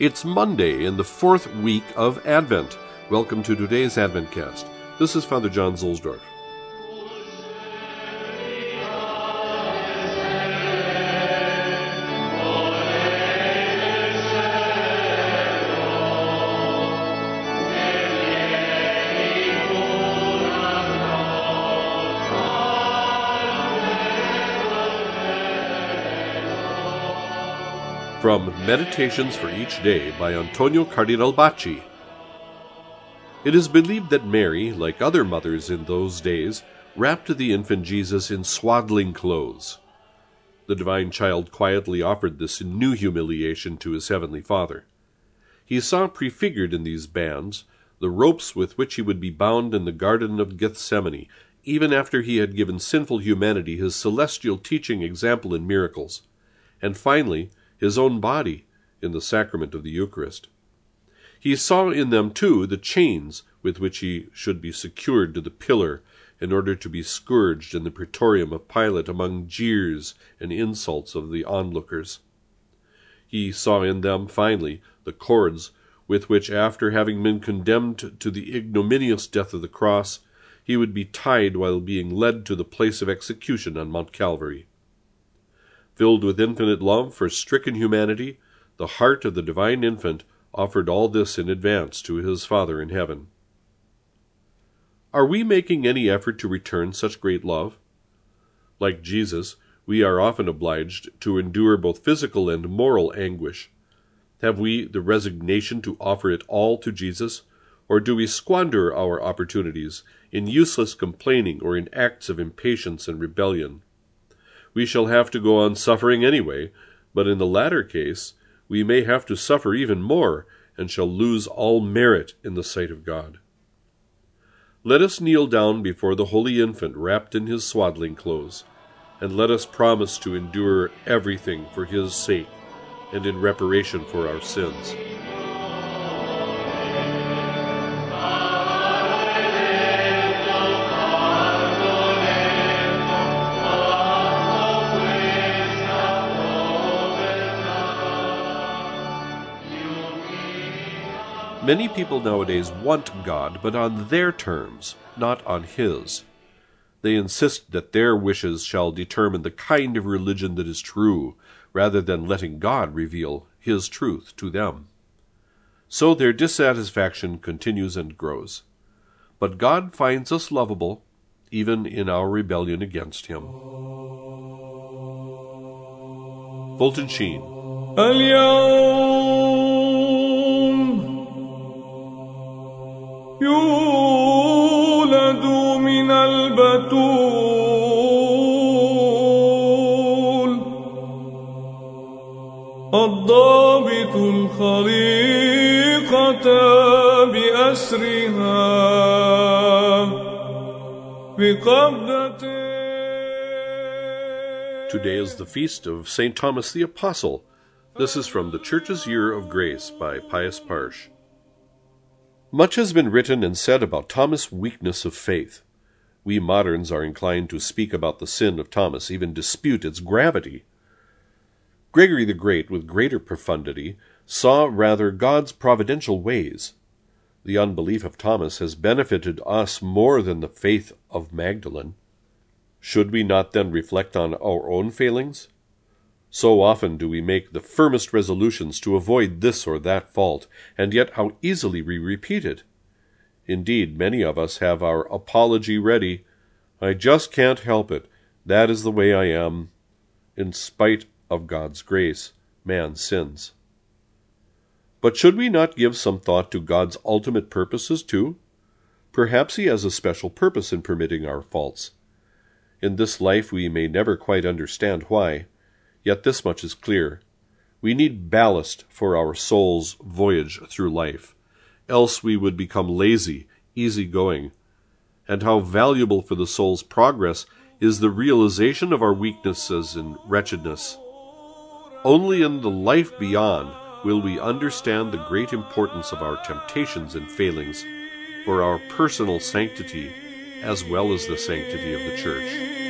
It's Monday in the fourth week of Advent. Welcome to today's Adventcast. This is Father John Zuhlsdorf. From Meditations for Each Day by Antonio Cardinal Bacci. It is believed that Mary, like other mothers in those days, wrapped the infant Jesus in swaddling clothes. The divine child quietly offered this new humiliation to his heavenly Father. He saw prefigured in these bands the ropes with which he would be bound in the Garden of Gethsemane, even after he had given sinful humanity his celestial teaching, example, and miracles. And finally, his own body in the sacrament of the Eucharist. He saw in them, too, the chains with which he should be secured to the pillar in order to be scourged in the praetorium of Pilate among jeers and insults of the onlookers. He saw in them, finally, the cords with which, after having been condemned to the ignominious death of the cross, he would be tied while being led to the place of execution on Mount Calvary. Filled with infinite love for stricken humanity, the heart of the divine infant offered all this in advance to his Father in heaven. Are we making any effort to return such great love? Like Jesus, we are often obliged to endure both physical and moral anguish. Have we the resignation to offer it all to Jesus, or do we squander our opportunities in useless complaining or in acts of impatience and rebellion? We shall have to go on suffering anyway, but in the latter case, we may have to suffer even more, and shall lose all merit in the sight of God. Let us kneel down before the Holy Infant wrapped in his swaddling clothes, and let us promise to endure everything for his sake and in reparation for our sins. Many people nowadays want God, but on their terms, not on His. They insist that their wishes shall determine the kind of religion that is true, rather than letting God reveal His truth to them. So their dissatisfaction continues and grows. But God finds us lovable, even in our rebellion against Him. Fulton Sheen. من البتول الضابط الخليقة بأسرها بقبضة Today is the feast of St. Thomas the Apostle. This is from The Church's Year of Grace by Pius Parsch. Much has been written and said about Thomas' weakness of faith. We moderns are inclined to speak about the sin of Thomas, even dispute its gravity. Gregory the Great, with greater profundity, saw rather God's providential ways. The unbelief of Thomas has benefited us more than the faith of Magdalene. Should we not then reflect on our own failings? So often do we make the firmest resolutions to avoid this or that fault, and yet how easily we repeat it. Indeed, many of us have our apology ready. I just can't help it. That is the way I am. In spite of God's grace, man sins. But should we not give some thought to God's ultimate purposes too? Perhaps He has a special purpose in permitting our faults. In this life we may never quite understand why. Yet this much is clear. We need ballast for our soul's voyage through life, else we would become lazy, easy going. And how valuable for the soul's progress is the realization of our weaknesses and wretchedness. Only in the life beyond will we understand the great importance of our temptations and failings for our personal sanctity as well as the sanctity of the Church.